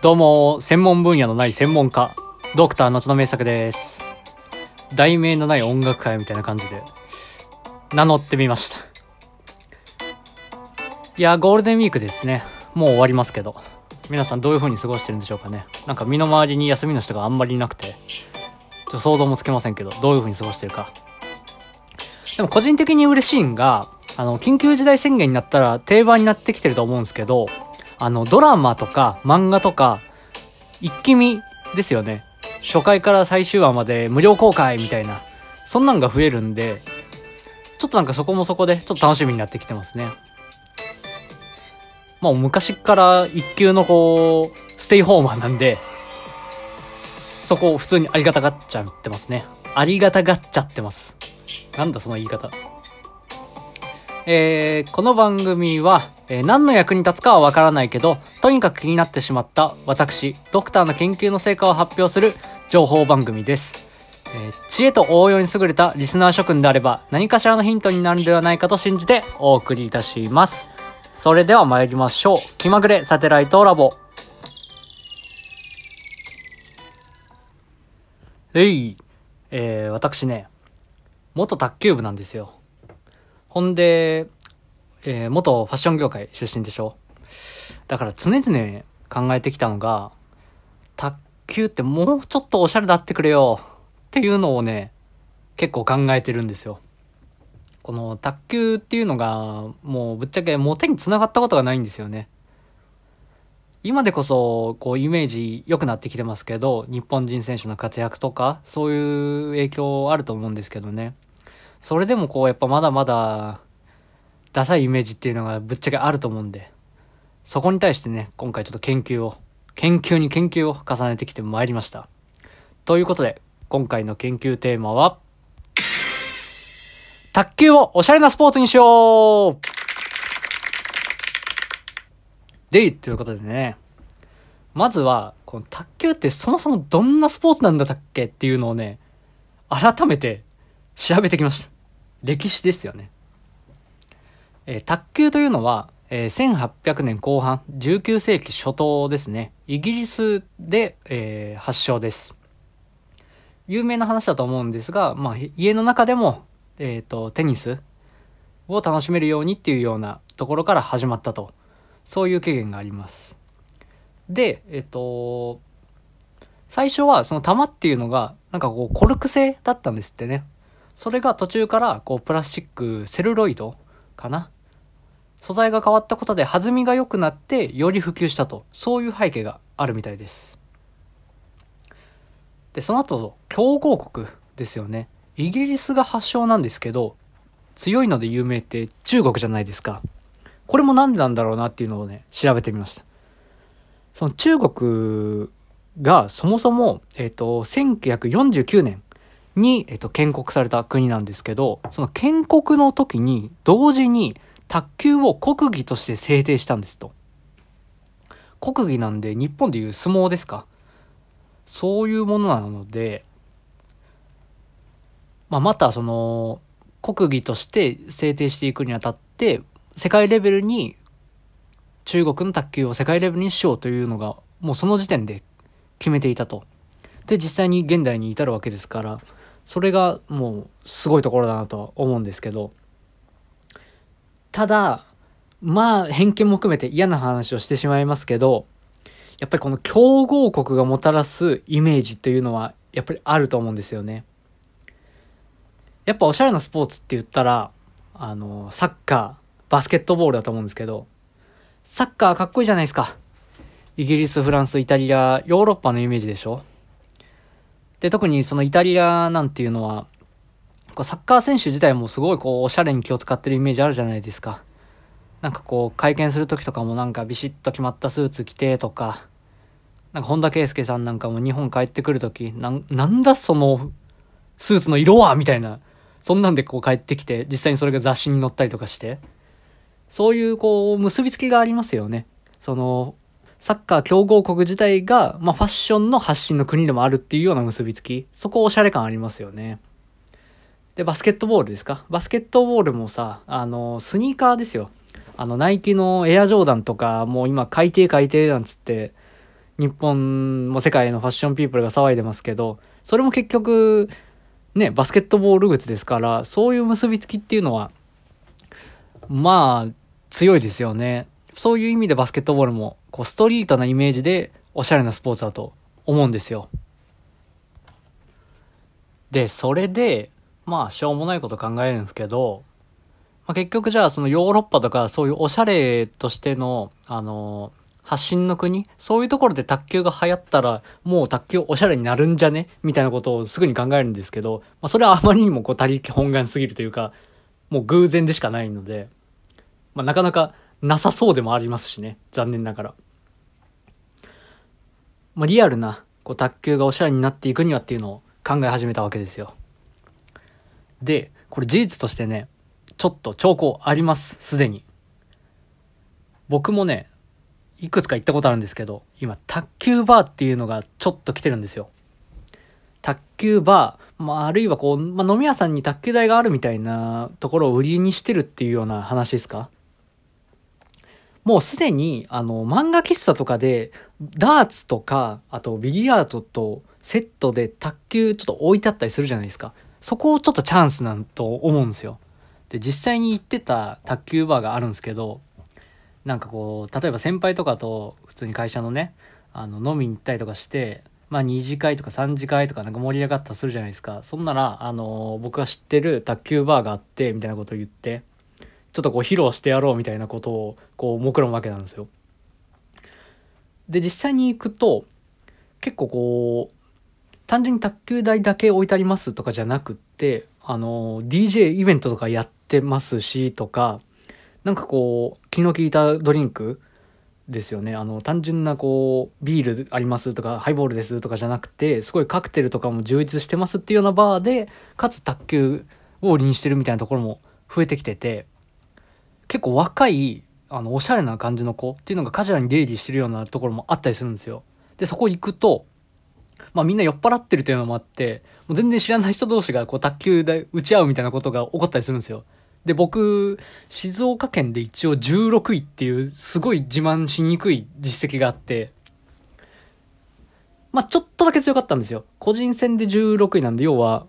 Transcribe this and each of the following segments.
どうも、専門分野のない専門家、ドクター後の名作です。題名のない音楽会みたいな感じで、名乗ってみました。いや、ゴールデンウィークですね。もう終わりますけど。皆さんどういう風に過ごしてるんでしょうかね。なんか身の回りに休みの人があんまりいなくて、ちょっと想像もつけませんけど、どういう風に過ごしてるか。でも個人的に嬉しいんが、あの、緊急事態宣言になったら定番になってきてると思うんですけど、あの、ドラマとか漫画とか、一気見ですよね。初回から最終話まで無料公開みたいな、そんなんが増えるんで、ちょっとなんかそこもそこで、ちょっと楽しみになってきてますね。まあ昔から一級のこう、ステイホーマーなんで、そこを普通にありがたがっちゃってますね。ありがたがっちゃってます。なんだその言い方。えー、この番組は、えー何の役に立つかはわからないけど、とにかく気になってしまった私、ドクターの研究の成果を発表する情報番組です。えー知恵と応用に優れたリスナー諸君であれば、何かしらのヒントになるんではないかと信じてお送りいたします。それでは参りましょう。気まぐれサテライトラボ。えい、えー、私ね、元卓球部なんですよ。ほんで、えー元ファッション業界出身でしょだから常々考えてきたのが、卓球ってもうちょっとおしゃれだってくれよっていうのをね、結構考えてるんですよ。この卓球っていうのが、もうぶっちゃけモテに繋がったことがないんですよね。今でこそ、こう、イメージ良くなってきてますけど、日本人選手の活躍とか、そういう影響あると思うんですけどね。それでもこう、やっぱまだまだ、ダサいイメージっていうのがぶっちゃけあると思うんで、そこに対してね、今回ちょっと研究を、研究に研究を重ねてきてまいりました。ということで、今回の研究テーマは、卓球をおしゃれなスポーツにしようで、ということでね、まずは、この卓球ってそもそもどんなスポーツなんだったっけっていうのをね、改めて調べてきました。歴史ですよね。えー卓球というのは、えー1800年後半、19世紀初頭ですね。イギリスで、えー発祥です。有名な話だと思うんですが、まあ、家の中でも、えっ、と、テニスを楽しめるようにっていうようなところから始まったと。そういう経験があります。で、えっ、と、最初はその玉っていうのが、なんかこう、コルク製だったんですってね。それが途中から、こう、プラスチック、セルロイドかな？素材が変わったことで弾みが良くなって、より普及したと。そういう背景があるみたいです。で、その後、強豪国ですよね。イギリスが発祥なんですけど、強いので有名って中国じゃないですか。これもなんでなんだろうなっていうのをね、調べてみました。その中国がそもそも、えっ、と、1949年に、えっ、と、建国された国なんですけど、その建国の時に同時に卓球を国技として制定したんですと。国技なんで日本でいう相撲ですかそういうものなので、まあ、またその、国技として制定していくにあたって、世界レベルに、中国の卓球を世界レベルにしようというのが、もうその時点で決めていたと。で、実際に現代に至るわけですから、それがもうすごいところだなとは思うんですけど、ただ、まあ偏見も含めて嫌な話をしてしまいますけど、やっぱりこの強豪国がもたらすイメージっていうのは、やっぱりあると思うんですよね。やっぱおしゃれなスポーツって言ったら、あの、サッカー、バスケットボールだと思うんですけど、サッカーかっこいいじゃないですか。イギリス、フランス、イタリア、ヨーロッパのイメージでしょで、特にそのイタリアなんていうのは、こうサッカー選手自体もすごいこう、おしゃれに気を使ってるイメージあるじゃないですか。なんかこう、会見する時とかもなんかビシッと決まったスーツ着てとか、なんか本田圭佑さんなんかも日本帰ってくる時なん、なんだその、スーツの色はみたいな。そんなんでこう帰ってきて、実際にそれが雑誌に載ったりとかして。そういうこう、結びつきがありますよね。その、サッカー強豪国自体が、まあファッションの発信の国でもあるっていうような結びつき。そこおしゃれ感ありますよね。で、バスケットボールですか？バスケットボールもさ、あの、スニーカーですよ。あの、ナイキのエアジョーダンとか、もう今改定改定なんつって、日本も世界のファッションピープルが騒いでますけど、それも結局、ね、バスケットボール靴ですから、そういう結びつきっていうのは、まあ、強いですよね。そういう意味でバスケットボールも、こう、ストリートなイメージで、おしゃれなスポーツだと思うんですよ。で、それで、まあ、しょうもないこと考えるんですけど、まあ、結局じゃあ、そのヨーロッパとか、そういうおしゃれとしての、あの発信の国そういうところで卓球が流行ったら、もう卓球おしゃれになるんじゃね？みたいなことをすぐに考えるんですけど、まあ、それはあまりにもこう、他力本願すぎるというか、もう偶然でしかないので、まあ、なかなかなさそうでもありますしね。残念ながら。まあ、リアルな、こう、卓球がおしゃれになっていくにはっていうのを考え始めたわけですよ。で、これ事実としてね、ちょっと兆候あります、すでに。僕もね、いくつか行ったことあるんですけど、今、卓球バーっていうのがちょっと来てるんですよ。卓球バー、まあ、あるいはこう、まあ、飲み屋さんに卓球台があるみたいなところを売りにしてるっていうような話ですか？もうすでに、あの、漫画喫茶とかで、ダーツとか、あとビリヤードとセットで卓球ちょっと置いてあったりするじゃないですか。そこをちょっとチャンスなんと思うんですよ。で、実際に行ってた卓球バーがあるんですけど、なんかこう、例えば先輩とかと普通に会社のね、あの、飲みに行ったりとかして、まあ2次会とか3次会とかなんか盛り上がったとするじゃないですか。そんなら、あの、僕が知ってる卓球バーがあって、みたいなことを言って、ちょっとこう披露してやろうみたいなことを、こう、目論むわけなんですよ。で、実際に行くと、結構こう、単純に卓球台だけ置いてありますとかじゃなくって、あの、DJ イベントとかやってますし、とか、なんかこう、気の利いたドリンクですよね。あの、単純なこう、ビールありますとか、ハイボールですとかじゃなくて、すごいカクテルとかも充実してますっていうようなバーで、かつ卓球を売りにしてるみたいなところも増えてきてて、結構若い、あの、おしゃれな感じの子っていうのがカジュアルに出入りしてるようなところもあったりするんですよ。で、そこ行くと、まあみんな酔っ払ってるっていうのもあって、もう全然知らない人同士がこう卓球で打ち合うみたいなことが起こったりするんですよ。で、僕、静岡県で一応16位っていうすごい自慢しにくい実績があって、まあちょっとだけ強かったんですよ。個人戦で16位なんで、要は、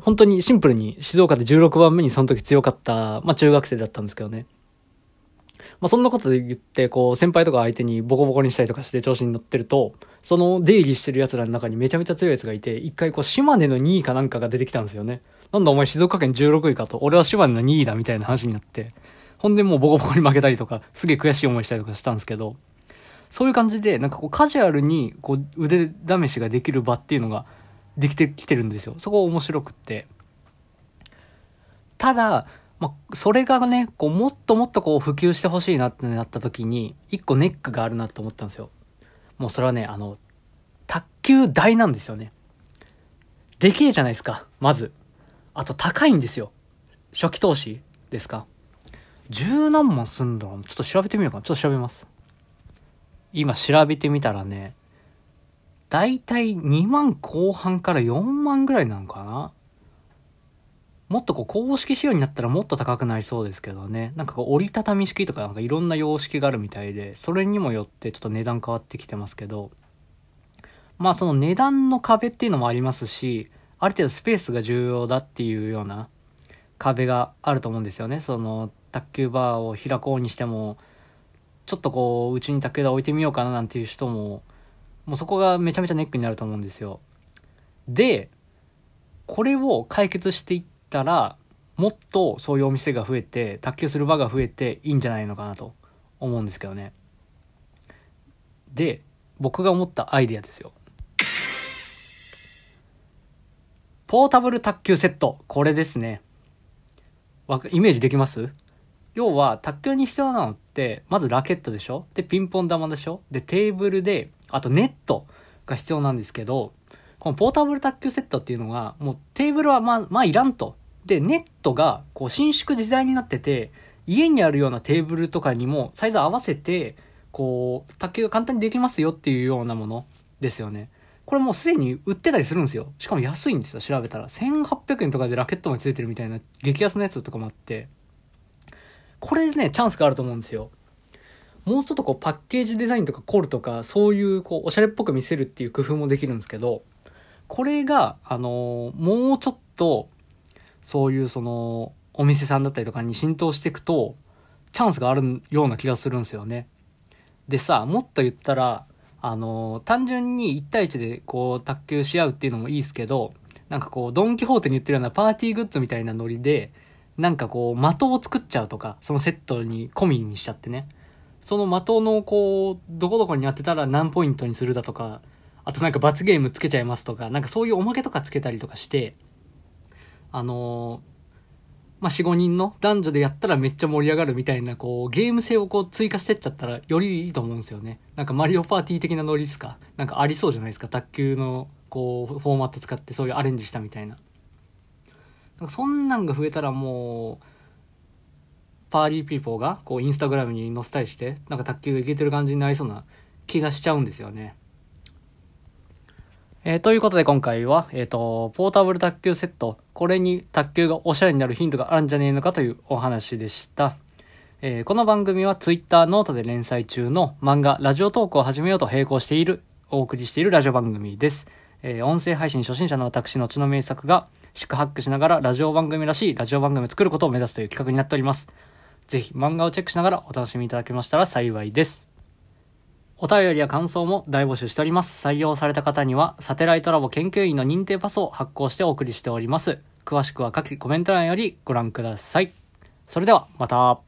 本当にシンプルに静岡で16番目にその時強かった、まあ中学生だったんですけどね。まあそんなことで言って、こう、先輩とか相手にボコボコにしたりとかして調子に乗ってると、その出入りしてる奴らの中にめちゃめちゃ強い奴がいて、一回こう、島根の2位かなんかが出てきたんですよね。なんだお前静岡県16位かと、俺は島根の2位だみたいな話になって、ほんでもうボコボコに負けたりとか、すげえ悔しい思いしたりとかしたんですけど、そういう感じで、なんかこうカジュアルにこう腕試しができる場っていうのができてきてるんですよ。そこ面白くって。ただ、まあ、それがね、こう、もっともっとこう、普及してほしいなってなった時に、一個ネックがあるなと思ったんですよ。もうそれはね、あの、卓球台なんですよね。できるじゃないですか、まず。あと高いんですよ。初期投資ですか。十何万すんだろうちょっと調べてみようかな。ちょっと調べます。今調べてみたらね、だいたい2万後半から4万ぐらいなのかなもっとこう公式仕様になったらもっと高くなりそうですけどね。なんかこう折りたたみ式とかなんかいろんな様式があるみたいで、それにもよってちょっと値段変わってきてますけど、まあその値段の壁っていうのもありますし、ある程度スペースが重要だっていうような壁があると思うんですよね。その卓球バーを開こうにしても、ちょっとこう、うちに卓球台置いてみようかななんていう人も、もうそこがめちゃめちゃネックになると思うんですよ。で、これを解決していって、たらもっとそういうお店が増えて卓球する場が増えていいんじゃないのかなと思うんですけどね。で僕が思ったアイディアですよ。ポータブル卓球セット。これですね。イメージできます？要は卓球に必要なのってまずラケットでしょ？でピンポン玉でしょ？でテーブルであとネットが必要なんですけどこのポータブル卓球セットっていうのが、もうテーブルはまあ、まあいらんと。で、ネットが、こう、伸縮自在になってて、家にあるようなテーブルとかにもサイズ合わせて、こう、卓球が簡単にできますよっていうようなものですよね。これもうすでに売ってたりするんですよ。しかも安いんですよ、調べたら。1800円とかでラケットもついてるみたいな激安のやつとかもあって。これでね、チャンスがあると思うんですよ。もうちょっとこうパッケージデザインとかコールとかそういうこうおしゃれっぽく見せるっていう工夫もできるんですけどこれがあのもうちょっとそういうそのお店さんだったりとかに浸透していくとチャンスがあるような気がするんですよね。でさもっと言ったらあの単純に1対1でこう卓球し合うっていうのもいいですけどなんかこうドン・キホーテに言ってるようなパーティーグッズみたいなノリでなんかこう的を作っちゃうとかそのセットに込みにしちゃってねその的のこう、どこどこに当てたら何ポイントにするだとか、あとなんか罰ゲームつけちゃいますとか、なんかそういうおまけとかつけたりとかして、あの、まあ、4、5人の男女でやったらめっちゃ盛り上がるみたいな、こう、ゲーム性をこう追加してっちゃったらよりいいと思うんですよね。なんかマリオパーティー的なノリですか？なんかありそうじゃないですか？卓球の、こう、フォーマット使ってそういうアレンジしたみたいな。なんかそんなんが増えたらもう、パーリーピーポーがこうインスタグラムに載せたりしてなんか卓球がいけてる感じになりそうな気がしちゃうんですよね。えー、ということで今回は、えっ、ー、と、ポータブル卓球セット、これに卓球がおしゃれになるヒントがあるんじゃねえのかというお話でした。えー、この番組は Twitter ノートで連載中の漫画ラジオトークを始めようと並行している、お送りしているラジオ番組です。えー、音声配信初心者の私の血の名作が、四苦八苦しながらラジオ番組らしいラジオ番組を作ることを目指すという企画になっております。ぜひ漫画をチェックしながらお楽しみいただけましたら幸いです。お便りや感想も大募集しております。採用された方には、サテライトラボ研究員の認定パスを発行してお送りしております。詳しくは下記コメント欄よりご覧ください。それでは、また。